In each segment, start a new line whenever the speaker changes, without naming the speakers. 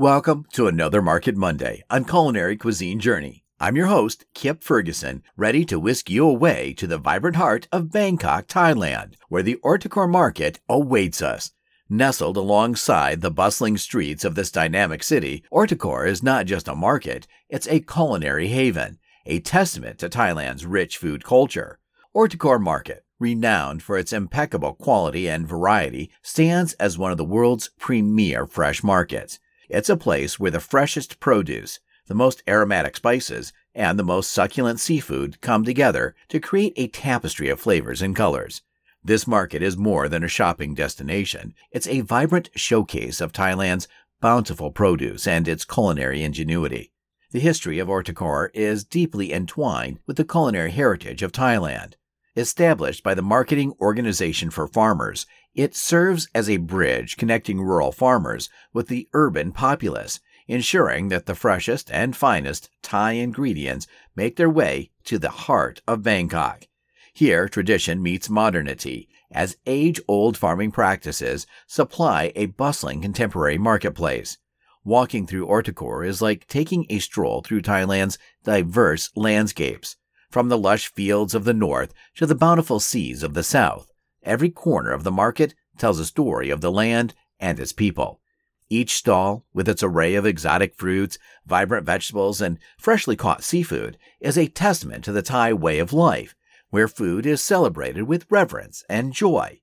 Welcome to another Market Monday on Culinary Cuisine Journey. I'm your host, Kip Ferguson, ready to whisk you away to the vibrant heart of Bangkok, Thailand, where the Or Tor Kor Market awaits us. Nestled alongside the bustling streets of this dynamic city, Or Tor Kor is not just a market, it's a culinary haven, a testament to Thailand's rich food culture. Or Tor Kor Market, renowned for its impeccable quality and variety, stands as one of the world's premier fresh markets. It's a place where the freshest produce, the most aromatic spices, and the most succulent seafood come together to create a tapestry of flavors and colors. This market is more than a shopping destination. It's a vibrant showcase of Thailand's bountiful produce and its culinary ingenuity. The history of Or Tor Kor is deeply entwined with the culinary heritage of Thailand. Established by the Marketing Organization for Farmers, it serves as a bridge connecting rural farmers with the urban populace ensuring that the freshest and finest Thai ingredients make their way to the heart of Bangkok. Here, tradition meets modernity, as age old farming practices supply a bustling contemporary marketplace. Walking through Or Tor Kor is like taking a stroll through Thailand's diverse landscapes. From the lush fields of the north to the bountiful seas of the south, every corner of the market tells a story of the land and its people. Each stall, with its array of exotic fruits, vibrant vegetables, and freshly caught seafood, is a testament to the Thai way of life, where food is celebrated with reverence and joy.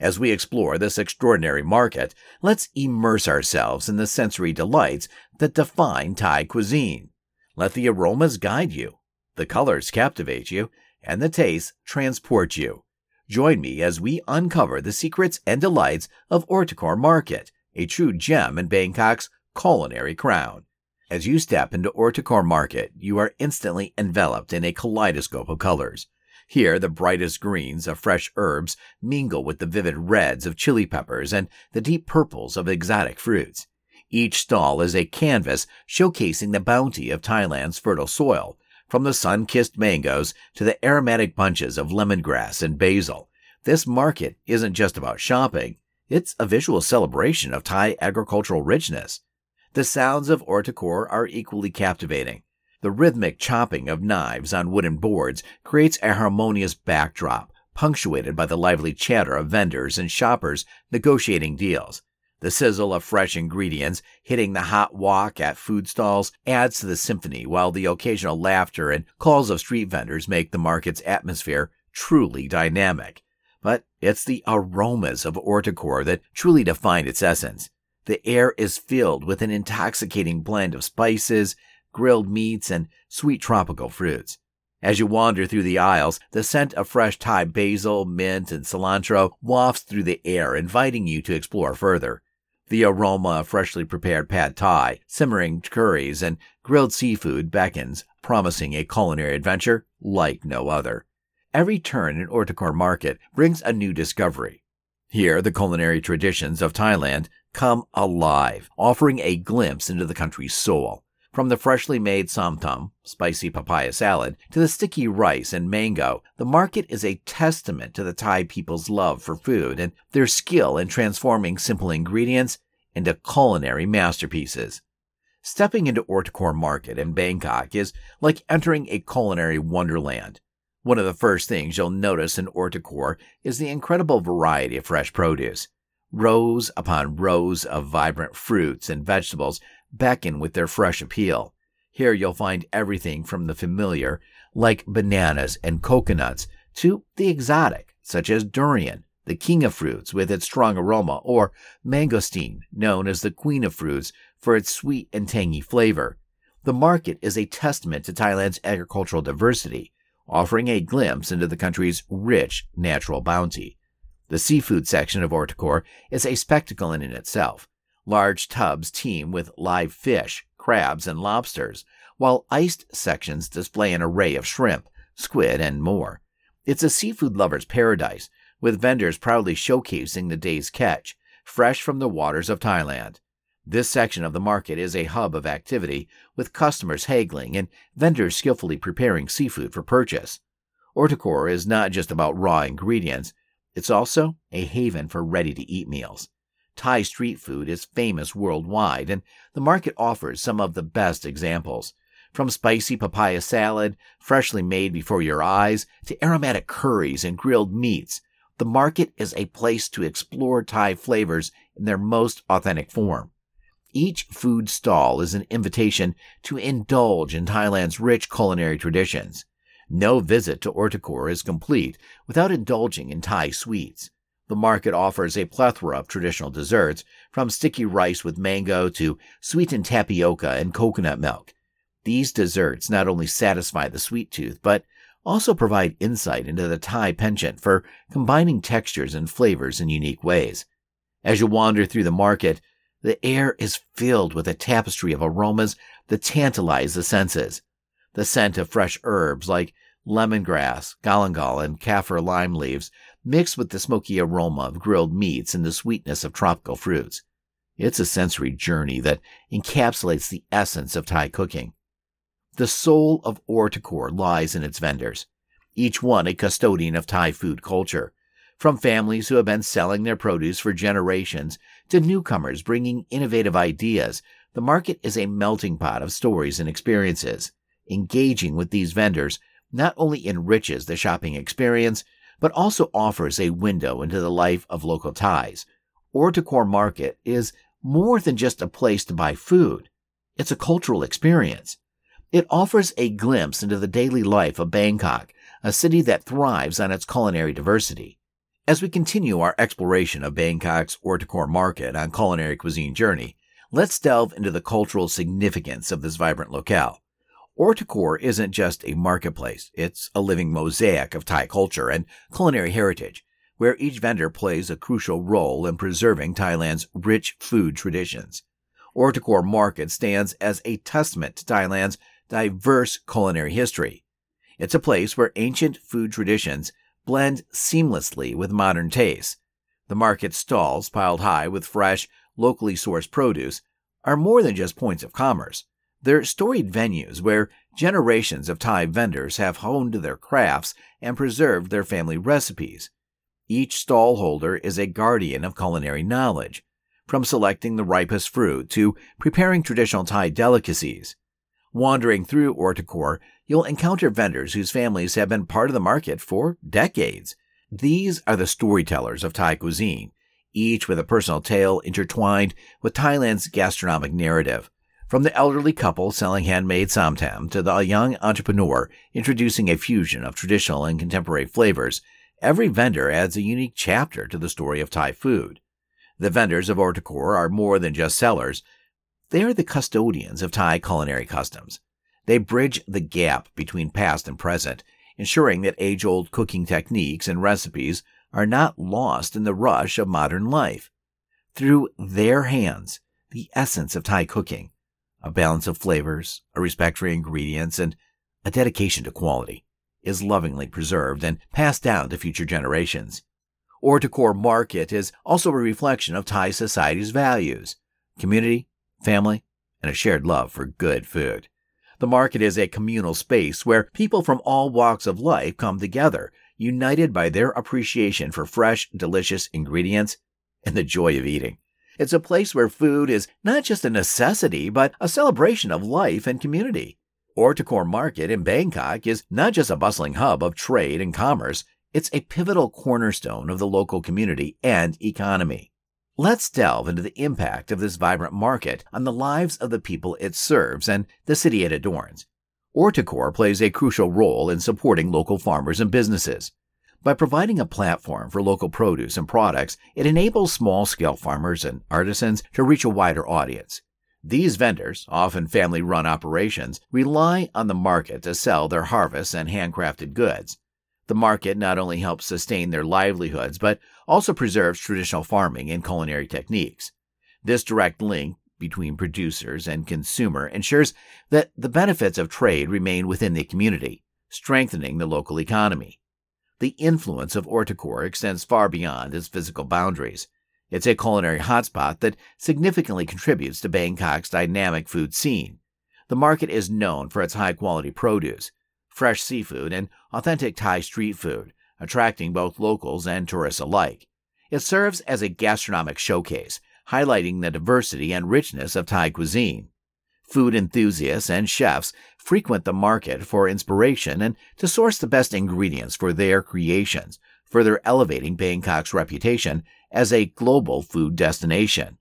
As we explore this extraordinary market, let's immerse ourselves in the sensory delights that define Thai cuisine. Let the aromas guide you, the colors captivate you, and the tastes transport you. Join me as we uncover the secrets and delights of Or Tor Kor Market a true gem in Bangkok's culinary crown. As you step into Or Tor Kor Market, you are instantly enveloped in a kaleidoscope of colors. Here, the brightest greens of fresh herbs mingle with the vivid reds of chili peppers and the deep purples of exotic fruits. Each stall is a canvas showcasing the bounty of Thailand's fertile soil, from the sun kissed mangoes to the aromatic bunches of lemongrass and basil. This market isn't just about shopping, it's a visual celebration of Thai agricultural richness. The sounds of Or Tor Kor are equally captivating. The rhythmic chopping of knives on wooden boards creates a harmonious backdrop, punctuated by the lively chatter of vendors and shoppers negotiating deals. The sizzle of fresh ingredients hitting the hot wok at food stalls adds to the symphony, while the occasional laughter and calls of street vendors make the market's atmosphere truly dynamic but it's the aromas of Or Tor Kor that truly define its essence. The air is filled with an intoxicating blend of spices, grilled meats, and sweet tropical fruits. As you wander through the aisles, the scent of fresh Thai basil, mint, and cilantro wafts through the air, inviting you to explore further. The aroma of freshly prepared pad thai, simmering curries, and grilled seafood beckons, promising a culinary adventure like no other. Every turn in Or Tor Kor Market brings a new discovery. Here, the culinary traditions of Thailand come alive, offering a glimpse into the country's soul. From the freshly made somtam, spicy papaya salad, to the sticky rice and mango, the market is a testament to the Thai people's love for food and their skill in transforming simple ingredients into culinary masterpieces. Stepping into Or Tor Kor Market in Bangkok is like entering a culinary wonderland. One of the first things you'll notice in Or Tor Kor is the incredible variety of fresh produce. Rows upon rows of vibrant fruits and vegetables beckon with their fresh appeal. Here you'll find everything from the familiar, like bananas and coconuts, to the exotic, such as durian, the king of fruits with its strong aroma, or mangosteen, known as the queen of fruits for its sweet and tangy flavor. The market is a testament to Thailand's agricultural diversity offering a glimpse into the country's rich natural bounty. The seafood section of Or Tor Kor is a spectacle in itself. Large tubs teem with live fish, crabs, and lobsters, while iced sections display an array of shrimp, squid, and more. It's a seafood lover's paradise, with vendors proudly showcasing the day's catch, fresh from the waters of Thailand. This section of the market is a hub of activity, with customers haggling and vendors skillfully preparing seafood for purchase. Or Tor Kor is not just about raw ingredients, it's also a haven for ready to eat meals. Thai street food is famous worldwide, and the market offers some of the best examples. From spicy papaya salad, freshly made before your eyes, to aromatic curries and grilled meats, the market is a place to explore Thai flavors in their most authentic form. Each food stall is an invitation to indulge in Thailand's rich culinary traditions. No visit to Or Tor Kor is complete without indulging in Thai sweets. The market offers a plethora of traditional desserts, from sticky rice with mango to sweetened tapioca and coconut milk. These desserts not only satisfy the sweet tooth, but also provide insight into the Thai penchant for combining textures and flavors in unique ways. As you wander through the market, the air is filled with a tapestry of aromas that tantalize the senses. The scent of fresh herbs like lemongrass, galangal, and kaffir lime leaves mixed with the smoky aroma of grilled meats and the sweetness of tropical fruits. It's a sensory journey that encapsulates the essence of Thai cooking. The soul of Or Tor Kor lies in its vendors, each one a custodian of Thai food culture. From families who have been selling their produce for generations to newcomers bringing innovative ideas, the market is a melting pot of stories and experiences. Engaging with these vendors not only enriches the shopping experience, but also offers a window into the life of local Thais. Or Tor Kor Market is more than just a place to buy food. It's a cultural experience. It offers a glimpse into the daily life of Bangkok, a city that thrives on its culinary diversity. As we continue our exploration of Bangkok's Or Tor Kor Market on Culinary Cuisine Journey, let's delve into the cultural significance of this vibrant locale. Or Tor Kor isn't just a marketplace, it's a living mosaic of Thai culture and culinary heritage, where each vendor plays a crucial role in preserving Thailand's rich food traditions. Or Tor Kor Market stands as a testament to Thailand's diverse culinary history. It's a place where ancient food traditions blend seamlessly with modern tastes. The market stalls, piled high with fresh, locally sourced produce, are more than just points of commerce. They're storied venues where generations of Thai vendors have honed their crafts and preserved their family recipes. Each stallholder is a guardian of culinary knowledge, from selecting the ripest fruit to preparing traditional Thai delicacies. Wandering through Or Tor Kor, you'll encounter vendors whose families have been part of the market for decades. These are the storytellers of Thai cuisine, each with a personal tale intertwined with Thailand's gastronomic narrative. From the elderly couple selling handmade somtam to the young entrepreneur introducing a fusion of traditional and contemporary flavors, every vendor adds a unique chapter to the story of Thai food. The vendors of Or Tor Kor are more than just sellers. They are the custodians of Thai culinary customs. They bridge the gap between past and present, ensuring that age old cooking techniques and recipes are not lost in the rush of modern life. Through their hands, the essence of Thai cooking a balance of flavors, a respect for ingredients, and a dedication to quality is lovingly preserved and passed down to future generations. Or Tor Kor Market is also a reflection of Thai society's values community, family, and a shared love for good food. The market is a communal space where people from all walks of life come together, united by their appreciation for fresh, delicious ingredients and the joy of eating. It's a place where food is not just a necessity, but a celebration of life and community. Or Tor Kor Market in Bangkok is not just a bustling hub of trade and commerce, it's a pivotal cornerstone of the local community and economy. Let's delve into the impact of this vibrant market on the lives of the people it serves and the city it adorns. Or Tor Kor plays a crucial role in supporting local farmers and businesses. By providing a platform for local produce and products, it enables small scale farmers and artisans to reach a wider audience. These vendors, often family run operations, rely on the market to sell their harvests and handcrafted goods. The market not only helps sustain their livelihoods, but also preserves traditional farming and culinary techniques. This direct link between producers and consumer ensures that the benefits of trade remain within the community, strengthening the local economy. The influence of Or Tor Kor extends far beyond its physical boundaries. It's a culinary hotspot that significantly contributes to Bangkok's dynamic food scene. The market is known for its high quality produce, fresh seafood, and authentic Thai street food, attracting both locals and tourists alike. It serves as a gastronomic showcase, highlighting the diversity and richness of Thai cuisine. Food enthusiasts and chefs frequent the market for inspiration and to source the best ingredients for their creations, further elevating Bangkok's reputation as a global food destination.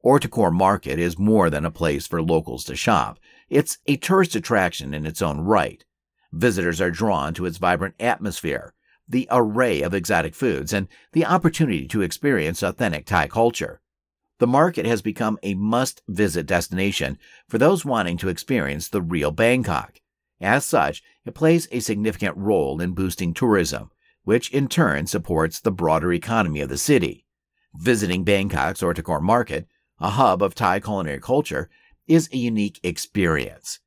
Or Tor Kor Market is more than a place for locals to shop. It's a tourist attraction in its own right. Visitors are drawn to its vibrant atmosphere, the array of exotic foods, and the opportunity to experience authentic Thai culture. The market has become a must visit destination for those wanting to experience the real Bangkok. As such, it plays a significant role in boosting tourism, which in turn supports the broader economy of the city. Visiting Bangkok's Or Tor Kor Market a hub of Thai culinary culture, is a unique experience.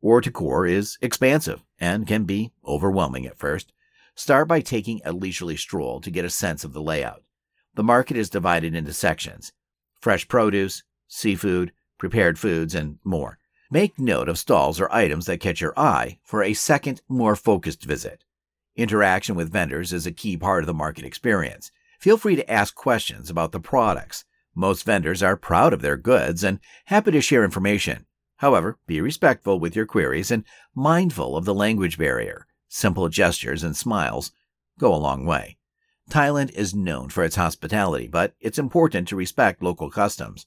Or Tor Kor is expansive and can be overwhelming at first. Start by taking a leisurely stroll to get a sense of the layout. The market is divided into sections fresh produce, seafood, prepared foods, and more. Make note of stalls or items that catch your eye for a second, more focused visit. Interaction with vendors is a key part of the market experience. Feel free to ask questions about the products, most vendors are proud of their goods and happy to share information. However, be respectful with your queries and mindful of the language barrier. Simple gestures and smiles go a long way. Thailand is known for its hospitality, but it's important to respect local customs.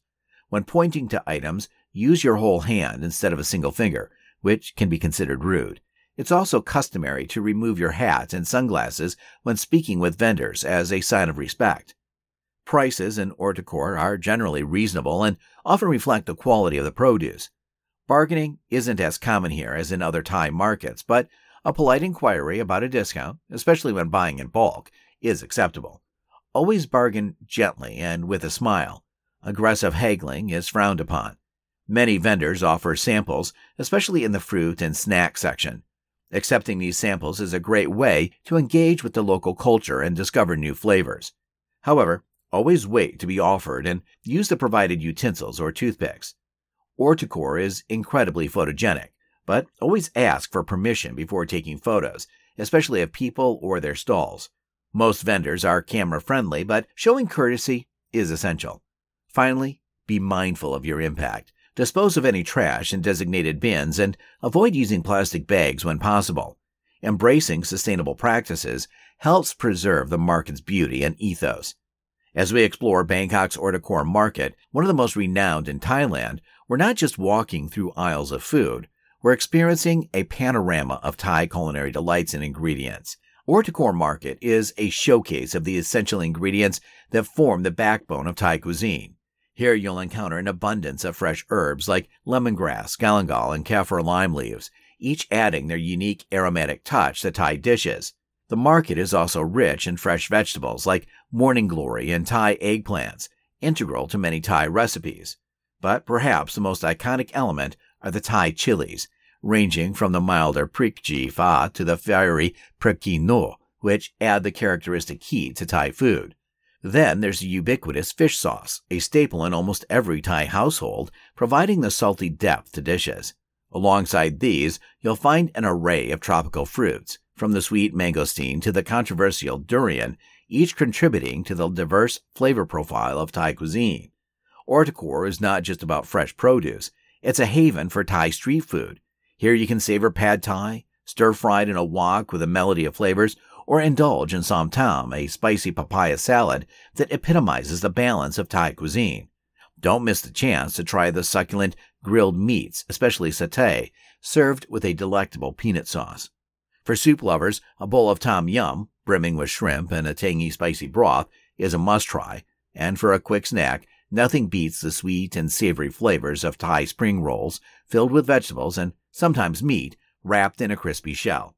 When pointing to items, use your whole hand instead of a single finger, which can be considered rude. It's also customary to remove your hat and sunglasses when speaking with vendors as a sign of respect. Prices in Or Tor Kor are generally reasonable and often reflect the quality of the produce. Bargaining isn't as common here as in other Thai markets, but a polite inquiry about a discount, especially when buying in bulk, is acceptable. Always bargain gently and with a smile. Aggressive haggling is frowned upon. Many vendors offer samples, especially in the fruit and snack section. Accepting these samples is a great way to engage with the local culture and discover new flavors. However, Always wait to be offered and use the provided utensils or toothpicks. Or Tor Kor is incredibly photogenic, but always ask for permission before taking photos, especially of people or their stalls. Most vendors are camera friendly, but showing courtesy is essential. Finally, be mindful of your impact. Dispose of any trash in designated bins and avoid using plastic bags when possible. Embracing sustainable practices helps preserve the market's beauty and ethos. As we explore Bangkok's Or Tor Kor market, one of the most renowned in Thailand, we're not just walking through aisles of food, we're experiencing a panorama of Thai culinary delights and ingredients. Or Tor Kor Market is a showcase of the essential ingredients that form the backbone of Thai cuisine. Here you'll encounter an abundance of fresh herbs like lemongrass, galangal, and kaffir lime leaves, each adding their unique aromatic touch to Thai dishes. The market is also rich in fresh vegetables like morning glory and Thai eggplants, integral to many Thai recipes. But perhaps the most iconic element are the Thai chilies, ranging from the milder prikji fa to the fiery priki no, which add the characteristic heat to Thai food. Then there's the ubiquitous fish sauce, a staple in almost every Thai household, providing the salty depth to dishes. Alongside these, you'll find an array of tropical fruits, from the sweet mangosteen to the controversial durian, each contributing to the diverse flavor profile of Thai cuisine. Or Tor Kor is not just about fresh produce, it's a haven for Thai street food. Here you can savor pad thai, stir fried in a wok with a melody of flavors, or indulge in som tam, a spicy papaya salad that epitomizes the balance of Thai cuisine. Don't miss the chance to try the succulent grilled meats, especially satay, served with a delectable peanut sauce. For soup lovers, a bowl of tom yum, brimming with shrimp and a tangy spicy broth, is a must try, and for a quick snack, nothing beats the sweet and savory flavors of Thai spring rolls filled with vegetables and sometimes meat wrapped in a crispy shell.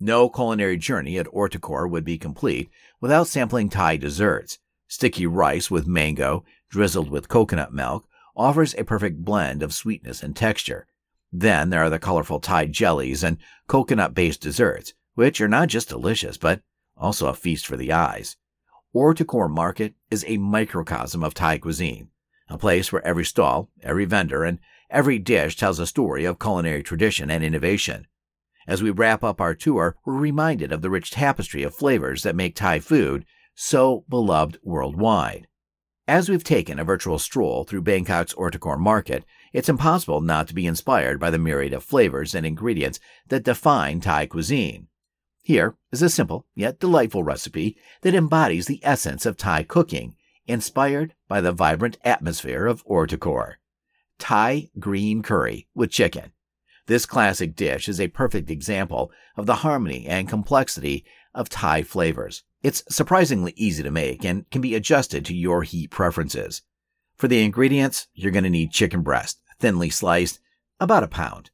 No culinary journey at Or Tor Kor would be complete without sampling Thai desserts. Sticky rice with mango, drizzled with coconut milk, offers a perfect blend of sweetness and texture, then there are the colorful Thai jellies and coconut based desserts, which are not just delicious, but also a feast for the eyes. Or Tor Kor Market is a microcosm of Thai cuisine, a place where every stall, every vendor, and every dish tells a story of culinary tradition and innovation. As we wrap up our tour, we're reminded of the rich tapestry of flavors that make Thai food so beloved worldwide. As we've taken a virtual stroll through Bangkok's Or Tor Kor market, it's impossible not to be inspired by the myriad of flavors and ingredients that define Thai cuisine. Here is a simple yet delightful recipe that embodies the essence of Thai cooking, inspired by the vibrant atmosphere of Or Tor Kor. Thai green curry with chicken. This classic dish is a perfect example of the harmony and complexity of Thai flavors. It's surprisingly easy to make and can be adjusted to your heat preferences. For the ingredients, you're going to need chicken breast, thinly sliced, about a pound.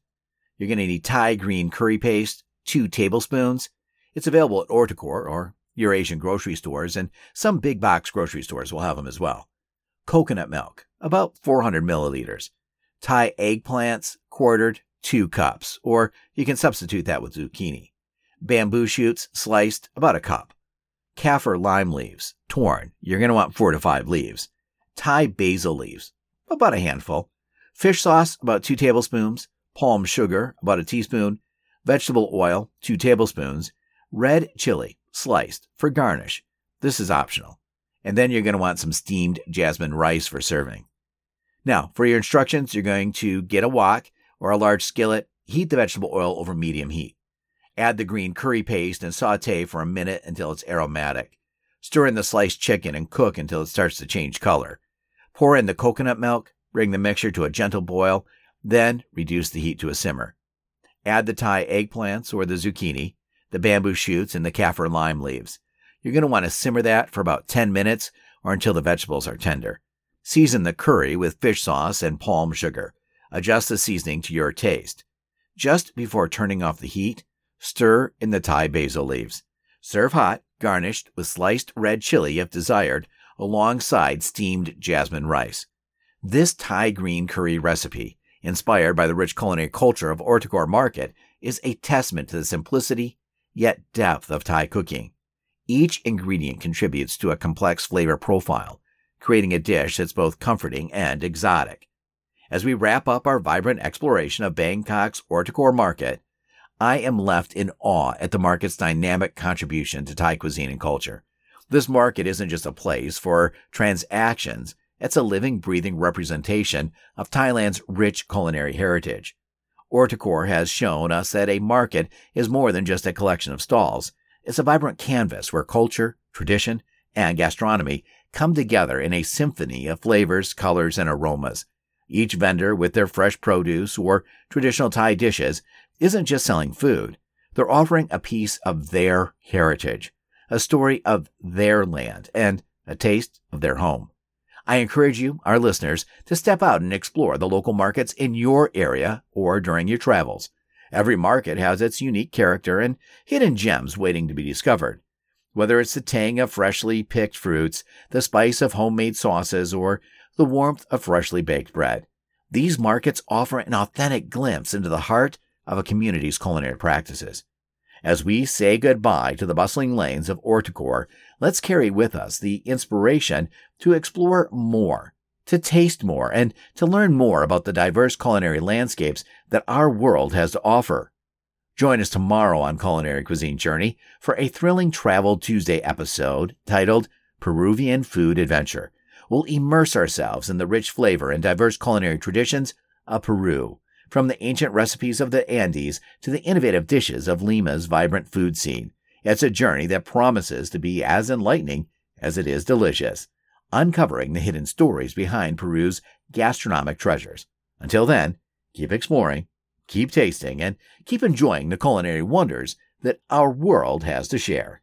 You're going to need Thai green curry paste, two tablespoons. It's available at Or Tor Kor or your Asian grocery stores, and some big box grocery stores will have them as well. Coconut milk, about 400 milliliters. Thai eggplants, quartered, two cups, or you can substitute that with zucchini. Bamboo shoots, sliced, about a cup. Kaffir lime leaves, torn, you're going to want four to five leaves. Thai basil leaves, about a handful. Fish sauce, about two tablespoons. Palm sugar, about a teaspoon. Vegetable oil, two tablespoons. Red chili, sliced, for garnish. This is optional. And then you're going to want some steamed jasmine rice for serving. Now, for your instructions, you're going to get a wok or a large skillet, heat the vegetable oil over medium heat. Add the green curry paste and saute for a minute until it's aromatic. Stir in the sliced chicken and cook until it starts to change color. Pour in the coconut milk, bring the mixture to a gentle boil, then reduce the heat to a simmer. Add the Thai eggplants or the zucchini, the bamboo shoots, and the kaffir lime leaves. You're going to want to simmer that for about 10 minutes or until the vegetables are tender. Season the curry with fish sauce and palm sugar. Adjust the seasoning to your taste. Just before turning off the heat, stir in the Thai basil leaves. Serve hot, garnished with sliced red chili if desired, alongside steamed jasmine rice. This Thai green curry recipe, inspired by the rich culinary culture of Or Tor Kor Market, is a testament to the simplicity yet depth of Thai cooking. Each ingredient contributes to a complex flavor profile, creating a dish that's both comforting and exotic. As we wrap up our vibrant exploration of Bangkok's Or Tor Kor market, I am left in awe at the market's dynamic contribution to Thai cuisine and culture. This market isn't just a place for transactions, it's a living, breathing representation of Thailand's rich culinary heritage. Or Tor Kor has shown us that a market is more than just a collection of stalls. It's a vibrant canvas where culture, tradition, and gastronomy come together in a symphony of flavors, colors, and aromas. Each vendor with their fresh produce or traditional Thai dishes isn't just selling food. They're offering a piece of their heritage, a story of their land, and a taste of their home. I encourage you, our listeners, to step out and explore the local markets in your area or during your travels. Every market has its unique character and hidden gems waiting to be discovered. Whether it's the tang of freshly picked fruits, the spice of homemade sauces, or the warmth of freshly baked bread. These markets offer an authentic glimpse into the heart of a community's culinary practices. As we say goodbye to the bustling lanes of Or Tor Kor, let's carry with us the inspiration to explore more, to taste more, and to learn more about the diverse culinary landscapes that our world has to offer. Join us tomorrow on Culinary Cuisine Journey for a thrilling Travel Tuesday episode titled Peruvian Food Adventure we'll immerse ourselves in the rich flavor and diverse culinary traditions of Peru, from the ancient recipes of the Andes to the innovative dishes of Lima's vibrant food scene. It's a journey that promises to be as enlightening as it is delicious, uncovering the hidden stories behind Peru's gastronomic treasures. Until then, keep exploring, keep tasting, and keep enjoying the culinary wonders that our world has to share.